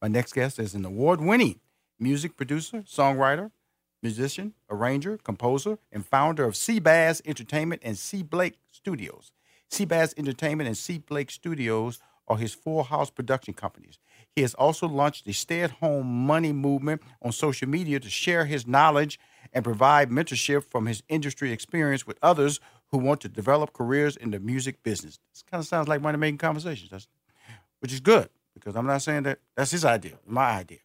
My next guest is an award winning music producer, songwriter, musician, arranger, composer, and founder of Seabass Entertainment and C. Blake Studios. Seabass Entertainment and C. Blake Studios are his full house production companies. He has also launched the Stay at Home Money movement on social media to share his knowledge and provide mentorship from his industry experience with others who want to develop careers in the music business. This kind of sounds like money making conversations? Which is good because I'm not saying that that's his idea, my idea.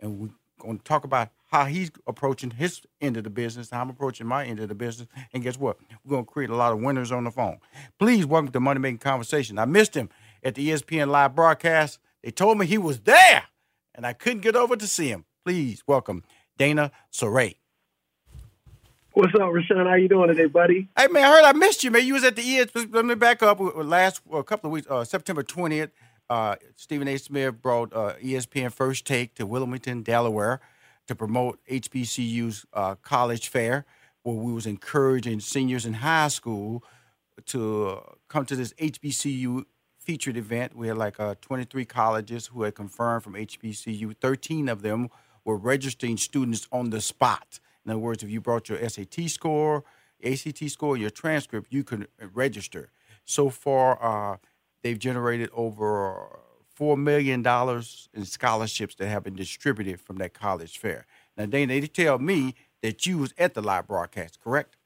And we're going to talk about how he's approaching his end of the business, how I'm approaching my end of the business. And guess what? We're going to create a lot of winners on the phone. Please welcome to Money Making Conversation. I missed him at the ESPN live broadcast. They told me he was there, and I couldn't get over to see him. Please welcome Dana Sorey. What's up, Rushion? How you doing today, buddy? Hey man, I heard I missed you, man. You was at the ESPN. Let me back up. Last a couple of weeks, uh, September twentieth, uh, Stephen A. Smith brought uh, ESPN First Take to Wilmington, Delaware, to promote HBCU's uh, college fair, where we was encouraging seniors in high school to come to this HBCU featured event. We had like uh, 23 colleges who had confirmed from HBCU. 13 of them were registering students on the spot. In other words, if you brought your SAT score, ACT score, your transcript, you could register. So far, uh, they've generated over $4 million in scholarships that have been distributed from that college fair. Now, Dana, they tell me that you was at the live broadcast, correct?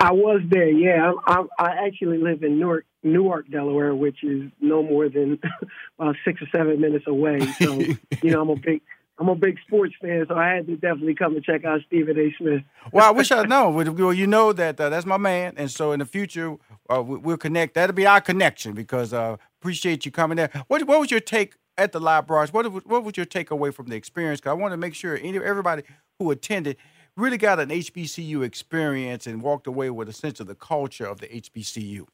I was there. Yeah, I, I, I actually live in Newark, Newark, Delaware, which is no more than about six or seven minutes away. So, you know, I'm a big I'm a big sports fan, so I had to definitely come and check out Stephen A. Smith. well, I wish I'd known. Well, you know that uh, that's my man, and so in the future uh, we'll connect. That'll be our connection because uh, appreciate you coming there. What what was your take at the live broadcast? What what was your takeaway from the experience? Because I want to make sure any, everybody who attended really got an HBCU experience and walked away with a sense of the culture of the HBCU.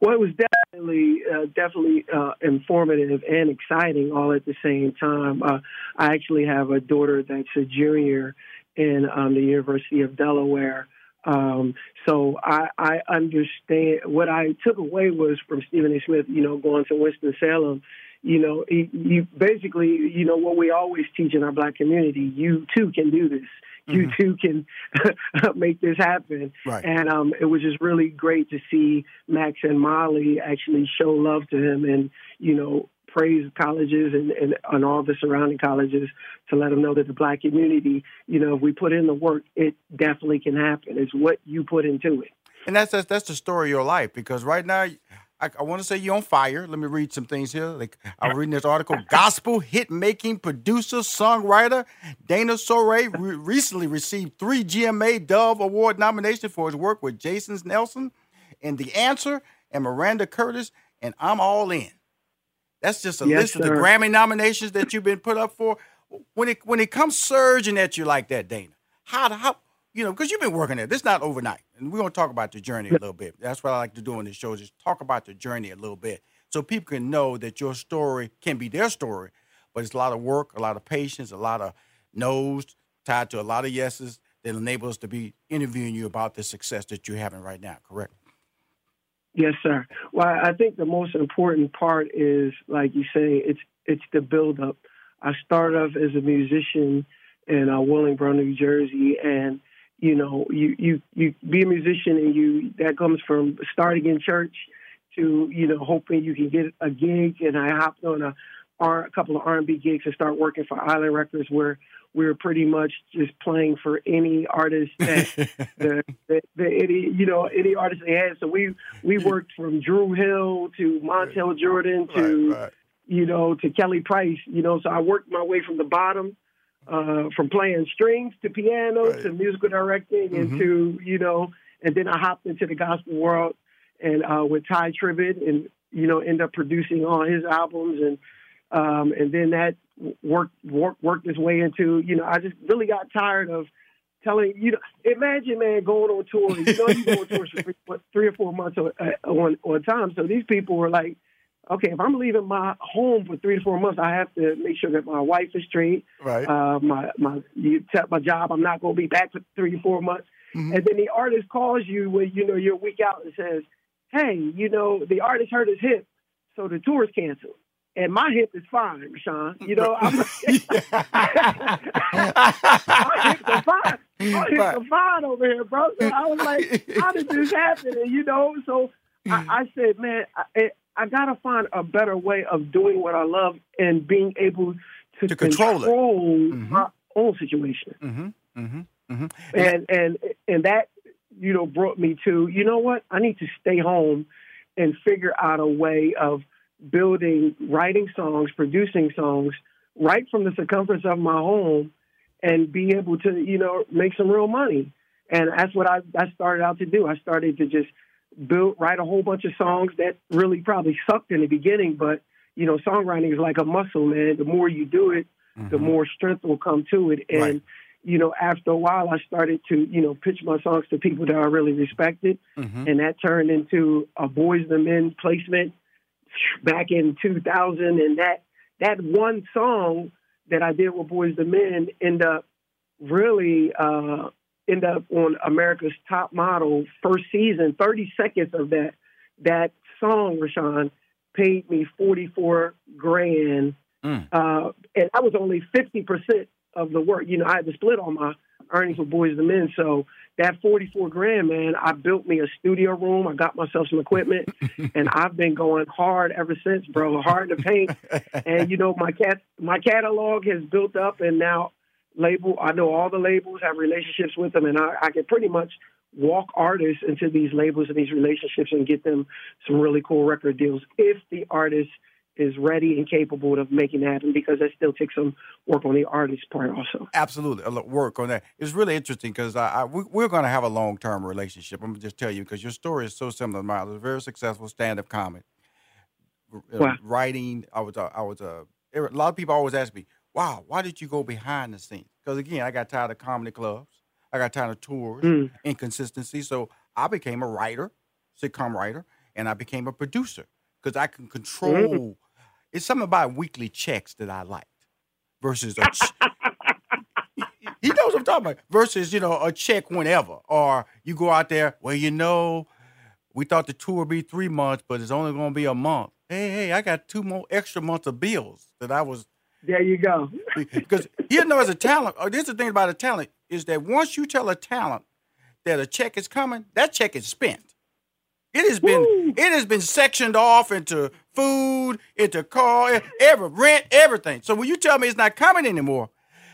Well, it was definitely uh, definitely uh, informative and exciting all at the same time. Uh, I actually have a daughter that's a junior in um, the University of Delaware. Um, so I, I understand what I took away was from Stephen A. Smith, you know, going to Winston Salem. You know, you basically, you know, what we always teach in our black community. You too can do this you mm-hmm. two can make this happen. Right. And um, it was just really great to see Max and Molly actually show love to him and, you know, praise colleges and, and, and all the surrounding colleges to let them know that the black community, you know, if we put in the work, it definitely can happen. It's what you put into it. And that's, that's, that's the story of your life because right now I, I want to say you're on fire. Let me read some things here. Like I'm reading this article: gospel hit making producer songwriter Dana Sorey re- recently received three GMA Dove Award nominations for his work with Jason Nelson, and The Answer, and Maranda Curtis, and I'm all in. That's just a yes, list sir. of the Grammy nominations that you've been put up for. When it when it comes surging at you like that, Dana, how how you know, because you've been working there. This is not overnight. And we're going to talk about the journey a little bit. That's what I like to do on this show, is talk about the journey a little bit so people can know that your story can be their story, but it's a lot of work, a lot of patience, a lot of no's tied to a lot of yeses that enable us to be interviewing you about the success that you're having right now. Correct? Yes, sir. Well, I think the most important part is, like you say, it's it's the build up. I started off as a musician in uh, Willingboro, New Jersey, and you know, you you you be a musician, and you that comes from starting in church to you know hoping you can get a gig. And I hopped on a, a couple of R&B gigs and start working for Island Records, where we were pretty much just playing for any artist that the, the, the, any you know any artist they had. So we we worked from Dru Hill to Montell Jordan to right, right. you know to Kelly Price. You know, so I worked my way from the bottom, uh, from playing strings to piano right. to musical directing mm-hmm. and to you know, and then I hopped into the gospel world and uh, with Tye Tribbett and you know end up producing all his albums and um, and then that worked worked worked its way into you know I just really got tired of telling you know imagine man going on tour you know you go on tours for three, three or four months on, on on time so these people were like okay if I'm leaving my home for three to four months I have to make sure that my wife is straight right uh, my my you tell my job I'm not going to be back for three to four months mm-hmm. and then the artist calls you when you know you're a week out and says hey you know the artist hurt his hip so the tour is canceled and my hip is fine, Sean. You know, I'm, my hips are fine. My hips are fine over here, bro. So I was like, how did this happen? And you know, so I, I said, man, I, I got to find a better way of doing what I love and being able to, to control, control mm-hmm. my own situation. Mm-hmm. Mm-hmm. mm-hmm. And and and that you know brought me to you know what I need to stay home and figure out a way of building, writing songs, producing songs right from the circumference of my home and be able to, you know, make some real money. And that's what I, I started out to do. I started to just build, write a whole bunch of songs that really probably sucked in the beginning, but you know, songwriting is like a muscle, man. The more you do it, mm-hmm. the more strength will come to it. And, right. you know, after a while, I started to, you know, pitch my songs to people that I really respected. Mm-hmm. And that turned into a Boyz II Men placement back in 2000, and that that one song that I did with Boyz II Men ended up really uh, end up on America's Top Model first season. 30 seconds of that that song, Rushion, paid me 44 grand, mm. uh, and I was only 50 percent of the work. You know, I had to split all my earnings with Boyz II Men, so that 44 grand, man, I built me a studio room. I got myself some equipment and I've been going hard ever since, bro, hard to paint. and you know, my cat, my catalog has built up and now label, I know all the labels, have relationships with them and I, I can pretty much walk artists into these labels and these relationships and get them some really cool record deals if the artist is ready and capable of making that happen because that still takes some work on the artist's part also. Absolutely, work on that. It's really interesting because I, I, we, are going to have a long term relationship. I'm going to just tell you because your story is so similar to mine. I was a very successful stand up comic. Uh, wow. Writing, I was, I was a, a lot of people always ask me, wow, why did you go behind the scenes? Because again, I got tired of comedy clubs. I got tired of tours, mm. inconsistency. So I became a writer, sitcom writer, and I became a producer because I can control mm. It's something about weekly checks that I liked versus a. Ch- he knows what I'm talking about. Versus, you know, a check whenever, or you go out there. Well, you know, we thought the tour would be three months, but it's only going to be a month. Hey, hey, I got two more extra months of bills that I was. There you go. because you know, as a talent, or this is the thing about a talent is that once you tell a talent that a check is coming, that check is spent. It has been Woo! it has been sectioned off into food, into car, every rent, everything. So when you tell me it's not coming anymore,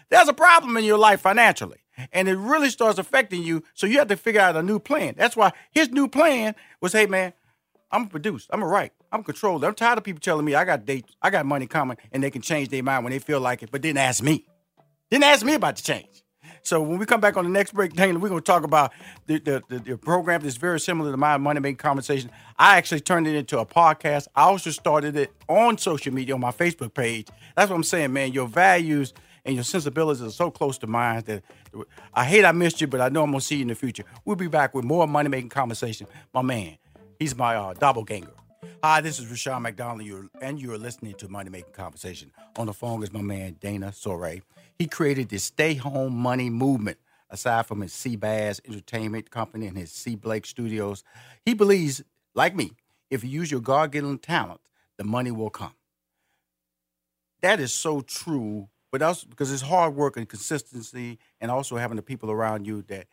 there's a problem in your life financially. And it really starts affecting you. So you have to figure out a new plan. That's why his new plan was, hey man, I'm a produce. I'm a write. I'm a controller. I'm tired of people telling me I got dates, I got money coming, and they can change their mind when they feel like it, but didn't ask me. Didn't ask me about the change. So when we come back on the next break, Taylor, we're going to talk about the, the, the, the program that's very similar to my money making conversation. I actually turned it into a podcast. I also started it on social media on my Facebook page. That's what I'm saying, man. Your values and your sensibilities are so close to mine that I hate I missed you, but I know I'm going to see you in the future. We'll be back with more money making conversation. My man, he's my uh, doppelganger. Hi, this is Rushion McDonald, and you are listening to Money Making Conversation. On the phone is my man Dana Sorey. He created the Stay Home Money movement. Aside from his Bass Entertainment Company and his C. Blake Studios, he believes, like me, if you use your God-given talent, the money will come. That is so true, but also because it's hard work and consistency, and also having the people around you that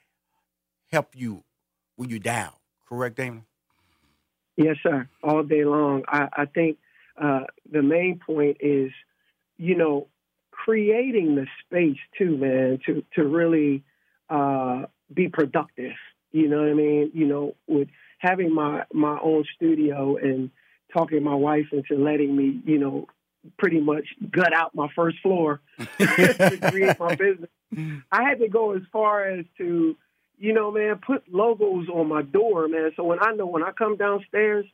help you when you're down. Correct, Damon? Yes, sir. All day long. I, I think uh, the main point is, you know, creating the space too, man, to to really uh, be productive. You know what I mean? You know, with having my my own studio and talking my wife into letting me, you know, pretty much gut out my first floor to create my business. I had to go as far as to you know, man, put logos on my door, man. So when I know when I come downstairs,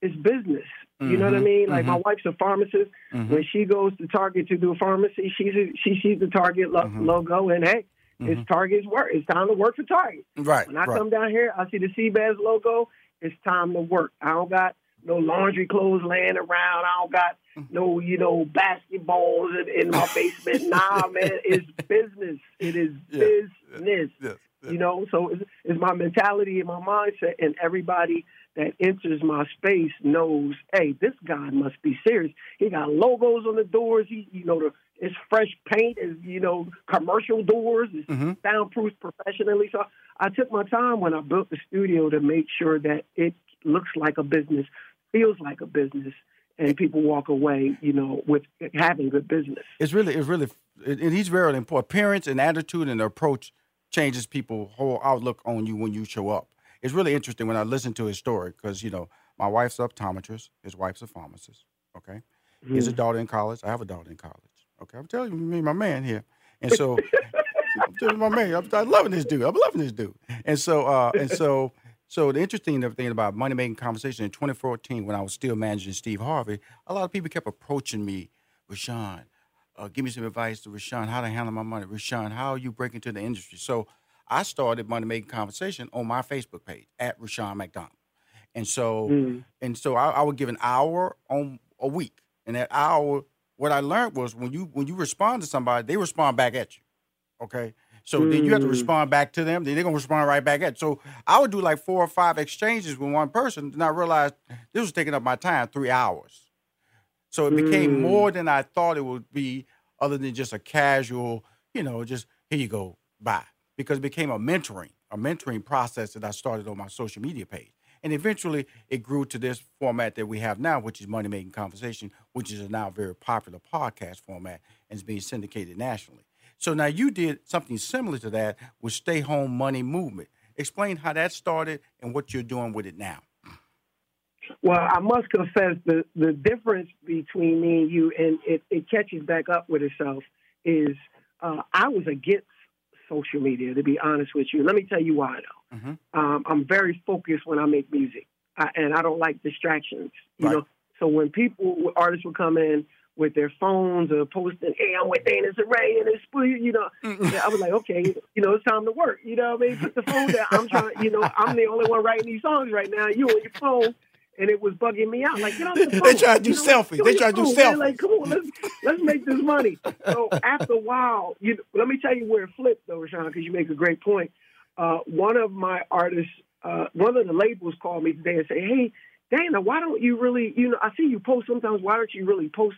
it's business. You mm-hmm, know what I mm-hmm. mean? Like mm-hmm. my wife's a pharmacist. Mm-hmm. When she goes to Target to do a pharmacy, she's a, she sees the Target lo- mm-hmm. logo, and hey, it's mm-hmm. Target's work. It's time to work for Target. Right. When I right. come down here, I see the CBAS logo. It's time to work. I don't got no laundry clothes laying around. I don't got no, you know, basketballs in, in my basement. nah, man, it's business. It is yeah. business. Yeah. You know, so it's, it's my mentality and my mindset, and everybody that enters my space knows, hey, this guy must be serious. He got logos on the doors. He, you know, the it's fresh paint. Is you know, commercial doors. It's mm-hmm. soundproof professionally. So I took my time when I built the studio to make sure that it looks like a business, feels like a business, and people walk away, you know, with having good business. It's really, it's really, and he's very important. Appearance and attitude and approach changes people's whole outlook on you when you show up. It's really interesting when I listen to his story because you know my wife's an optometrist, his wife's a pharmacist. Okay, mm-hmm. he has a daughter in college. I have a daughter in college. Okay, I'm telling you, me, my man here, and so. I'm telling my man, I'm, I'm, loving this dude. I'm loving this dude. And so, uh, and so, so the interesting thing about money making conversation in 2014, when I was still managing Steve Harvey, a lot of people kept approaching me, Rushion, uh, give me some advice to Rushion, how to handle my money. Rushion, how are you breaking into the industry? So I started Money Making Conversation on my Facebook page at Rushion McDonald. And so mm. and so I, I, would give an hour on a week. And that hour, what I learned was when you when you respond to somebody, they respond back at you. Okay. So mm. then you have to mm. respond back to them. Then they're gonna respond right back at. You. So I would do like four or five exchanges with one person, and I realized this was taking up my time, three hours. So it became mm. more than I thought it would be, other than just a casual, you know, just here you go, bye. Because it became a mentoring, a mentoring process that I started on my social media page. And eventually it grew to this format that we have now, which is Money Making Conversation, which is a now very popular podcast format and is being syndicated nationally. So now you did something similar to that with Stay Home Money Movement. Explain how that started and what you're doing with it now. Well, I must confess the the difference between me and you, and it, it catches back up with itself, is uh, I was against social media. To be honest with you, let me tell you why though. Mm-hmm. Um, I'm very focused when I make music, I, and I don't like distractions. You right. know, so when people artists would come in with their phones or posting, "Hey, I'm with Dana Ray and it's you know, mm-hmm. I was like, okay, you know, it's time to work. You know what I mean? Put the phone down. I'm trying. You know, I'm the only one writing these songs right now. You on your phone and it was bugging me out. Like, get off the phone. they try to do you know, selfies. They try to do selfies. Man. Like, come on, let's let's make this money. So after a while, you let me tell you where it flipped though, Rushion, because you make a great point. Uh, one of my artists, uh, one of the labels called me today and say, "Hey, Dana, why don't you really? You know, I see you post sometimes. Why don't you really post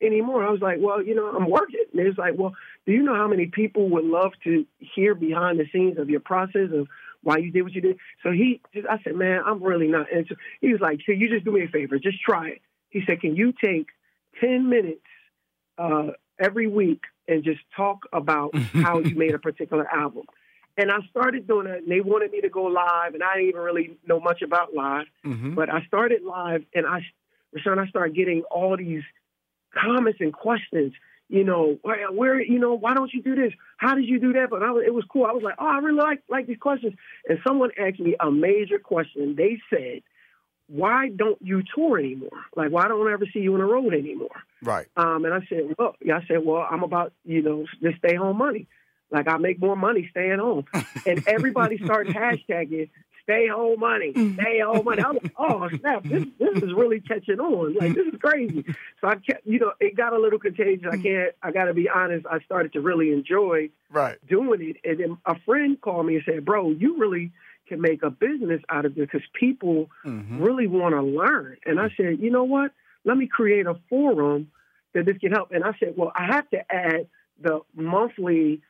anymore?" I was like, "Well, you know, I'm working." And it's like, "Well, do you know how many people would love to hear behind the scenes of your process of why you did what you did. So he just, I said, man, I'm really not. And he was like, so you just do me a favor, just try it. He said, can you take 10 minutes uh, every week and just talk about how you made a particular album? And I started doing it, and they wanted me to go live, and I didn't even really know much about live. Mm-hmm. But I started live, and I, Rushion, I started getting all these comments and questions you know, where, where, you know, why don't you do this? How did you do that? But I was, it was cool. I was like, oh, I really like like these questions. And someone asked me a major question. They said, why don't you tour anymore? Like, why don't I ever see you on the road anymore? Right. Um, and I said, well, I said, well, I'm about, you know, just stay home money. Like I make more money staying home. and everybody started hashtagging stay home money, mm. stay home money. I was like, oh snap, this this is really catching on. Like this is crazy. So I kept, you know, it got a little contagious. I mm. can't, I got to be honest. I started to really enjoy Right. doing it, and then a friend called me and said, bro, you really can make a business out of this because people Mhm. really want to learn. And I mm. said, you know what? Let me create a forum that this can help. And I said, well, I have to add the monthly mo-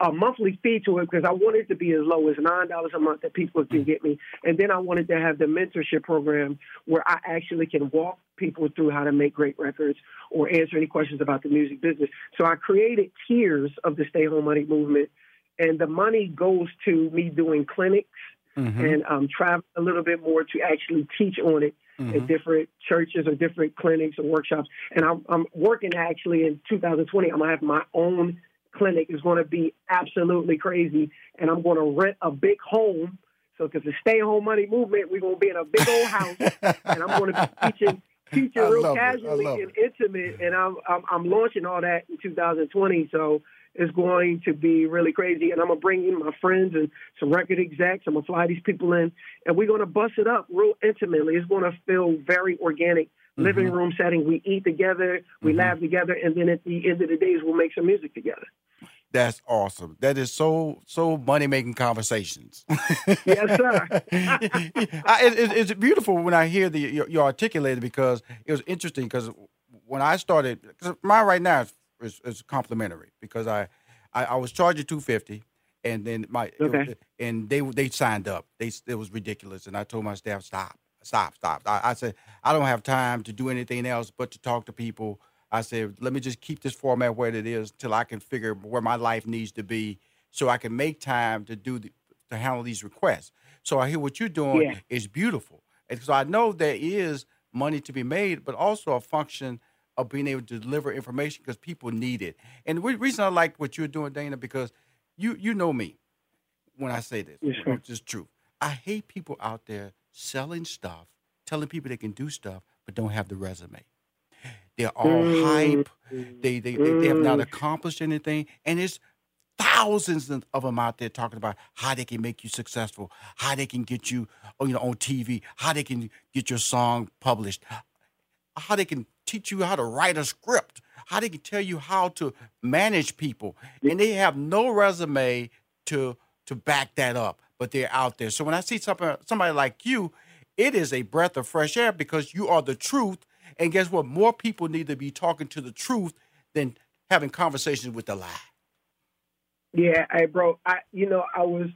a monthly fee to it because I wanted it to be as low as nine dollars a month that people can get me, and then I wanted to have the mentorship program where I actually can walk people through how to make great records or answer any questions about the music business. So I created tiers of the Stay Home Money movement, and the money goes to me doing clinics Mhm. and um, travel a little bit more to actually teach on it at Mhm. different churches or different clinics or workshops. And I'm, I'm working actually in 2020. I'm gonna have my own clinic. is going to be absolutely crazy, and I'm going to rent a big home. So, because the stay home money movement, we're going to be in a big old house, and I'm going to be teaching teaching I real. Casually and intimate. And I'm, I'm I'm launching all that in 2020. So it's going to be really crazy. And I'm gonna bring in my friends and some record execs. I'm gonna fly these people in, and we're gonna bust it up real intimately. It's gonna feel very organic. Living room setting. We eat together, we Mhm. laugh together, and then at the end of the days, we'll make some music together. That's awesome. That is so so money making conversations. Yes, sir. I, it, it- it's beautiful when I hear the you, you articulate it because it was interesting because when I started, cause mine right now is, is, is complimentary because I, I I was charging two fifty and then my was- and they they signed up. They it was ridiculous and I told my staff stop stop stop. I, I said I don't have time to do anything else but to talk to people. I said let me just keep this format where it is till I can figure where my life needs to be so I can make time to do the, to handle these requests. So I hear what you're doing Yeah. is beautiful, and so I know there is money to be made, but also a function of being able to deliver information because people need it. And the reason I like what you're doing, Dana, because you you know me when I say this, Yes, it's just truth. I hate people out there selling stuff, telling people they can do stuff, but don't have the resume. They're all Mm. hype. They, they, they, they have not Mm. accomplished anything. And it's thousands of them out there talking about how they can make you successful, how they can get you, oh, you know, on TV, how they can get your song published, how they can teach you how to write a script, how they can tell you how to manage people, and they have no resume to to back that up, but they're out there. So when I see somebody somebody like you, it is a breath of fresh air because you are the truth. And guess what? More people need to be talking to the truth than having conversations with the lie. Yeah, hey, bro. I, you know, I was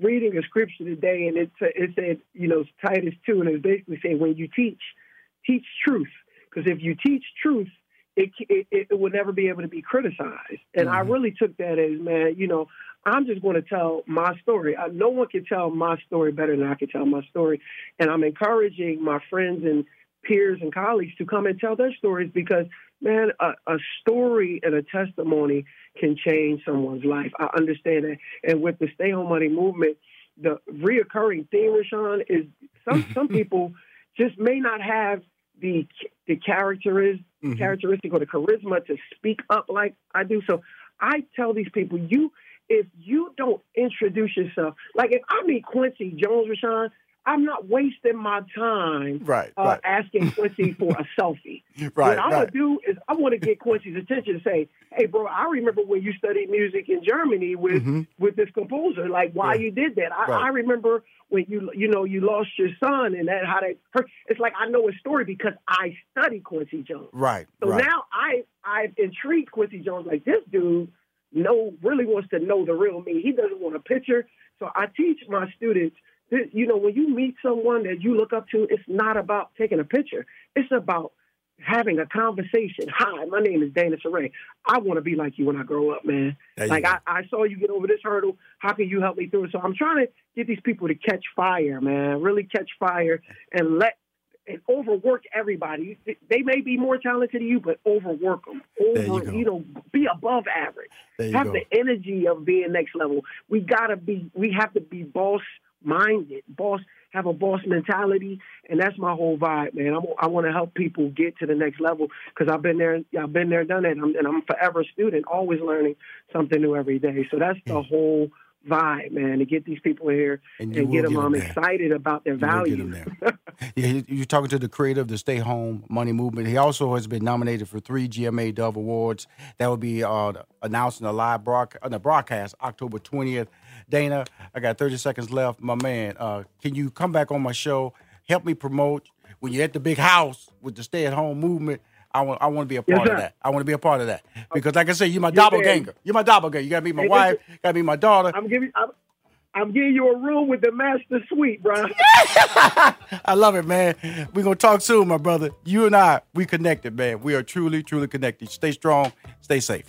reading a scripture today, and it it said, you know, Titus two, and it basically saying when you teach, teach truth, because if you teach truth, it, it it will never be able to be criticized. And I Mhm. really took that as, man, you know, I'm just going to tell my story. I, no one can tell my story better than I can tell my story, and I'm encouraging my friends and peers and colleagues to come and tell their stories because, man, a, a story and a testimony can change someone's life. I understand that. And with the stay home money movement, the reoccurring theme, Rushion, is some some people just may not have the the characteristic Mhm. characteristic or the charisma to speak up like I do. So I tell these people, you if you don't introduce yourself, like if I meet Quincy Jones, Rushion, I'm not wasting my time Right, uh, right, asking Quincy for a selfie. right, what I'm right. gonna do is I want to get Quincy's attention and say, "Hey, bro, I remember when you studied music in Germany with Mhm. with this composer. Like, why Yeah. you did that? I. I remember when you you know you lost your son and that how that hurt. It's like I know his story because I studied Quincy Jones. Right, So now I I've intrigued Quincy Jones. Like this dude, know really wants to know the real me. He doesn't want a picture. So I teach my students. that, You know, when you meet someone that you look up to, it's not about taking a picture. It's about having a conversation. Hi, my name is Dana Sorey. I want to be like you when I grow up, man. Like. I, I saw you get over this hurdle. How can you help me through it? So I'm trying to get these people to catch fire, man. Really catch fire and let and overwork everybody. They may be more talented than you, but overwork them. You Over, go. you, know, be above average. you have go. the energy of being next level. We gotta be. We have to be boss minded. Boss have a boss mentality, and that's my whole vibe, man. I'm, I want to help people get to the next level because I've been there. I've been there, done that, and I'm, and I'm forever a student, always learning something new every day. So that's the whole vibe, man, to get these people here And and, you get them, get 'em um, there. excited about their You will get values. 'em there. yeah, you- you're talking to the creator of the Stay Home Money Movement. He also has been nominated for three GMA Dove Awards. That will be uh, announced in a live broadcast, on the broadcast October 20th. Dana, I got 30 seconds left. My man, uh, can you come back on my show? Help me promote when you're at the big house with the Stay at Home Movement. I want, I want to be a Yes, part of that. I want to be a part of that because, like I said, you're my Yes, doppelganger. You're my doppelganger. You got to be my wife. Got to be my daughter. I'm giving, I'm, I'm giving you a room with the master suite, bro. I love it, man. We're gonna talk soon, my brother. You and I, we connected, man. We are truly, truly connected. Stay strong, stay safe.